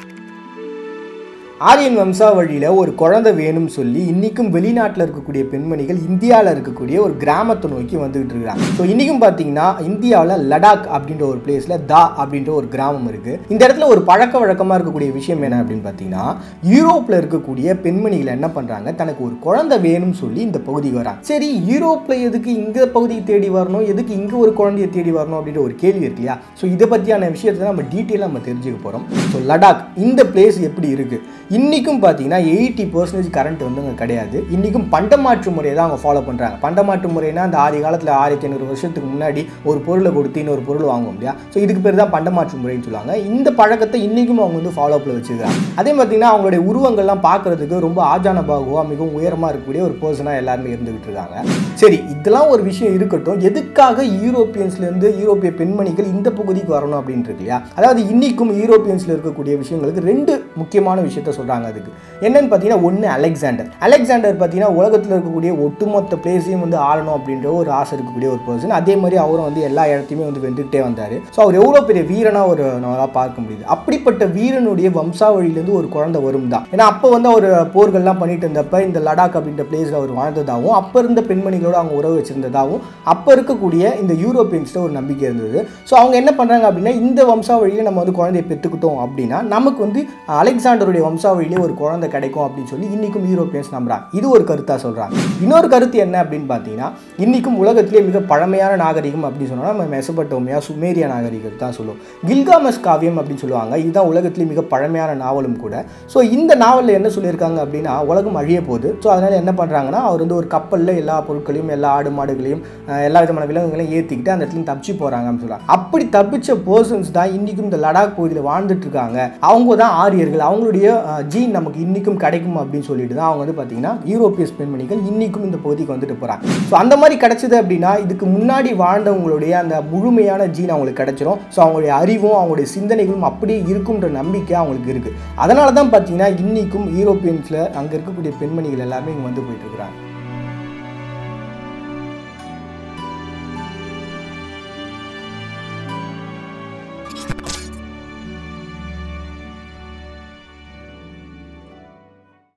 thank you Aryan வம்சாவழியில் ஒரு குழந்தை வேணும்னு சொல்லி இன்றைக்கும் வெளிநாட்டில் இருக்கக்கூடிய பெண்மணிகள் இந்தியாவில் இருக்கக்கூடிய ஒரு கிராமத்தை நோக்கி வந்துகிட்டு இருக்கிறாங்க. ஸோ இன்றைக்கும் பார்த்தீங்கன்னா இந்தியாவில் லடாக் அப்படின்ற ஒரு பிளேஸில் தா அப்படின்ற ஒரு கிராமம் இருக்குது இந்த இடத்துல ஒரு பழக்க வழக்கமாக இருக்கக்கூடிய விஷயம் என்ன அப்படின்னு பார்த்தீங்கன்னா யூரோப்பில் இருக்கக்கூடிய பெண்மணிகள் என்ன பண்ணுறாங்க தனக்கு ஒரு குழந்தை வேணும்னு சொல்லி இந்த பகுதிக்கு வராங்க. சரி யூரோப்பில் எதுக்கு இந்த பகுதியை தேடி வரணும்? எதுக்கு இங்கே ஒரு குழந்தையை தேடி வரணும் அப்படின்ற ஒரு கேள்வி இருக்கு இல்லையா? ஸோ இதை பற்றியான விஷயத்தை நம்ம டீட்டெயிலாக நம்ம தெரிஞ்சுக்க போகிறோம் ஸோ லடாக் இந்த பிளேஸ் எப்படி இருக்குது இன்றைக்கும் பார்த்தீங்கன்னா எயிட்டி பர்சன்டேஜ் கரண்ட் வந்து அங்கே கிடையாது. இன்றைக்கும் பண்டமாற்று முறையை தான் அவங்க ஃபாலோ பண்ணுறாங்க பண்டமாற்று முறைனா அந்த ஆதி காலத்தில் ஆயிரத்தி ஐநூறு வருஷத்துக்கு முன்னாடி ஒரு பொருளை கொடுத்து இன்னொரு பொருள் வாங்குவோம் இல்லையா? ஸோ இதுக்கு பேர் தான் பண்டமாற்று முறைன்னு சொல்லுவாங்க. இந்த பழக்கத்தை இன்றைக்கும் அவங்க வந்து ஃபாலோ அப்பில் வச்சுருக்காங்க. அதே பார்த்தீங்கன்னா அவங்களுடைய உருவங்கள்லாம் பார்க்குறதுக்கு ரொம்ப ஆஜானபாகுவாக மிகவும் உயரமாக இருக்கக்கூடிய ஒரு பர்சனாக எல்லாருமே இருந்துகிட்டு இருக்காங்க. சரி இதெல்லாம் ஒரு விஷயம் இருக்கட்டும். எதுக்காக யூரோப்பியன்ஸ்லேருந்து யூரோப்பிய பெண்மணிகள் இந்த பகுதிக்கு வரணும் அப்படின்ட்டு இருக்கு இல்லையா? அதாவது இன்றைக்கும் யூரோப்பியன்ஸில் இருக்கக்கூடிய விஷயங்களுக்கு ரெண்டு முக்கியமான விஷயத்த சொல்கிறாங்க அதுக்கு. என்னன்னு பார்த்தீங்கன்னா ஒன்று அலெக்சாண்டர் அலெக்சாண்டர் பார்த்தீங்கன்னா உலகத்தில் இருக்கக்கூடிய ஒட்டுமொத்த பிளேஸையும் வந்து ஆளணும் அப்படின்ற ஒரு ஆசை இருக்கக்கூடிய ஒரு பர்சன் அதே மாதிரி அவரும் வந்து எல்லா இடத்தையுமே வந்து வென்றுக்கிட்டே வந்தார். ஸோ அவர் எவ்வளோ பெரிய வீரனாக ஒரு நம்மளால் பார்க்க முடியுது. அப்படிப்பட்ட வீரனுடைய வம்சாவழியிலேருந்து ஒரு குழந்தை வரும் தான் ஏன்னா அப்போ வந்து அவர் போர்கள்லாம் பண்ணிட்டு இருந்தப்ப இந்த லடாக் அப்படின்ற பிளேஸில் அவர் வாழ்ந்ததாகவும் அப்போ இருந்த பெண்மணிகளோட அவங்க உறவு வச்சிருந்ததாகவும் அப்போ இருக்கக்கூடிய இந்த யூரோப்பியன்ஸ்ட ஒரு நம்பிக்கை இருந்தது. ஸோ அவங்க என்ன பண்ணுறாங்க அப்படின்னா இந்த வம்சாவழியில் நம்ம வந்து குழந்தையை பெற்றுக்கிட்டோம் அப்படின்னா நமக்கு வந்து அலெக்சாண்டருடைய வம்ச வழியிலே ஒரு குழந்தை கிடைக்கும் அப்படின்னு சொல்லி இன்றைக்கும் யூரோப்பியன்ஸ் நம்புகிறாங்க இது ஒரு கருத்தாக சொல்கிறாங்க இன்னொரு கருத்து என்ன அப்படின்னு பார்த்தீங்கன்னா இன்றைக்கும் உலகத்திலே மிக பழமையான நாகரிகம் அப்படின்னு சொன்னால் நம்ம மெசபட்டோமியா சுமேரியா நாகரிகம் தான் சொல்லுவோம். கில்காமஸ் காவியம் அப்படின்னு சொல்லுவாங்க. இதுதான் உலகத்திலே மிக பழமையான நாவலும் கூட. ஸோ இந்த நாவலில் என்ன சொல்லியிருக்காங்க அப்படின்னா உலகம் அழிய போகுது. ஸோ அதனால் என்ன பண்ணுறாங்கன்னா அவர் வந்து ஒரு கப்பலில் எல்லா பொருட்களையும் எல்லா ஆடு மாடுகளையும் எல்லா விதமான விலங்குகளையும் ஏற்றிக்கிட்டு அந்த இடத்துல தப்பிச்சு போகிறாங்க அப்படின்னு சொல்கிறாங்க அப்படி தப்பிச்ச பர்சன்ஸ் தான் இன்றைக்கும் இந்த லடாக் பகுதியில் வாழ்ந்துட்டு இருக்காங்க. அவங்க தான் ஆரியர்கள். அவங்களுடைய ஜீன் நமக்கு இன்றைக்கும் கிடைக்கும் அப்படின்னு சொல்லிட்டு தான் அவங்க வந்து பார்த்தீங்கன்னா யூரோப்பிய பெண்மணிகள் இன்றைக்கும் இந்த பகுதிக்கு வந்துட்டு போகிறாங்க ஸோ அந்த மாதிரி கிடச்சிது அப்படின்னா இதுக்கு முன்னாடி வாழ்ந்தவங்களுடைய அந்த முழுமையான ஜீன் அவங்களுக்கு கிடச்சிரும். ஸோ அவங்களுடைய அறிவும் அவங்களுடைய சிந்தனைகளும் அப்படியே இருக்கும்ன்ற நம்பிக்கை அவங்களுக்கு இருக்குது அதனால தான் பார்த்தீங்கன்னா இன்றைக்கும் யூரோப்பியன்ஸில் அங்கே இருக்கக்கூடிய பெண்மணிகள் எல்லாருமே இங்கே வந்து போயிட்டுருக்கிறாங்க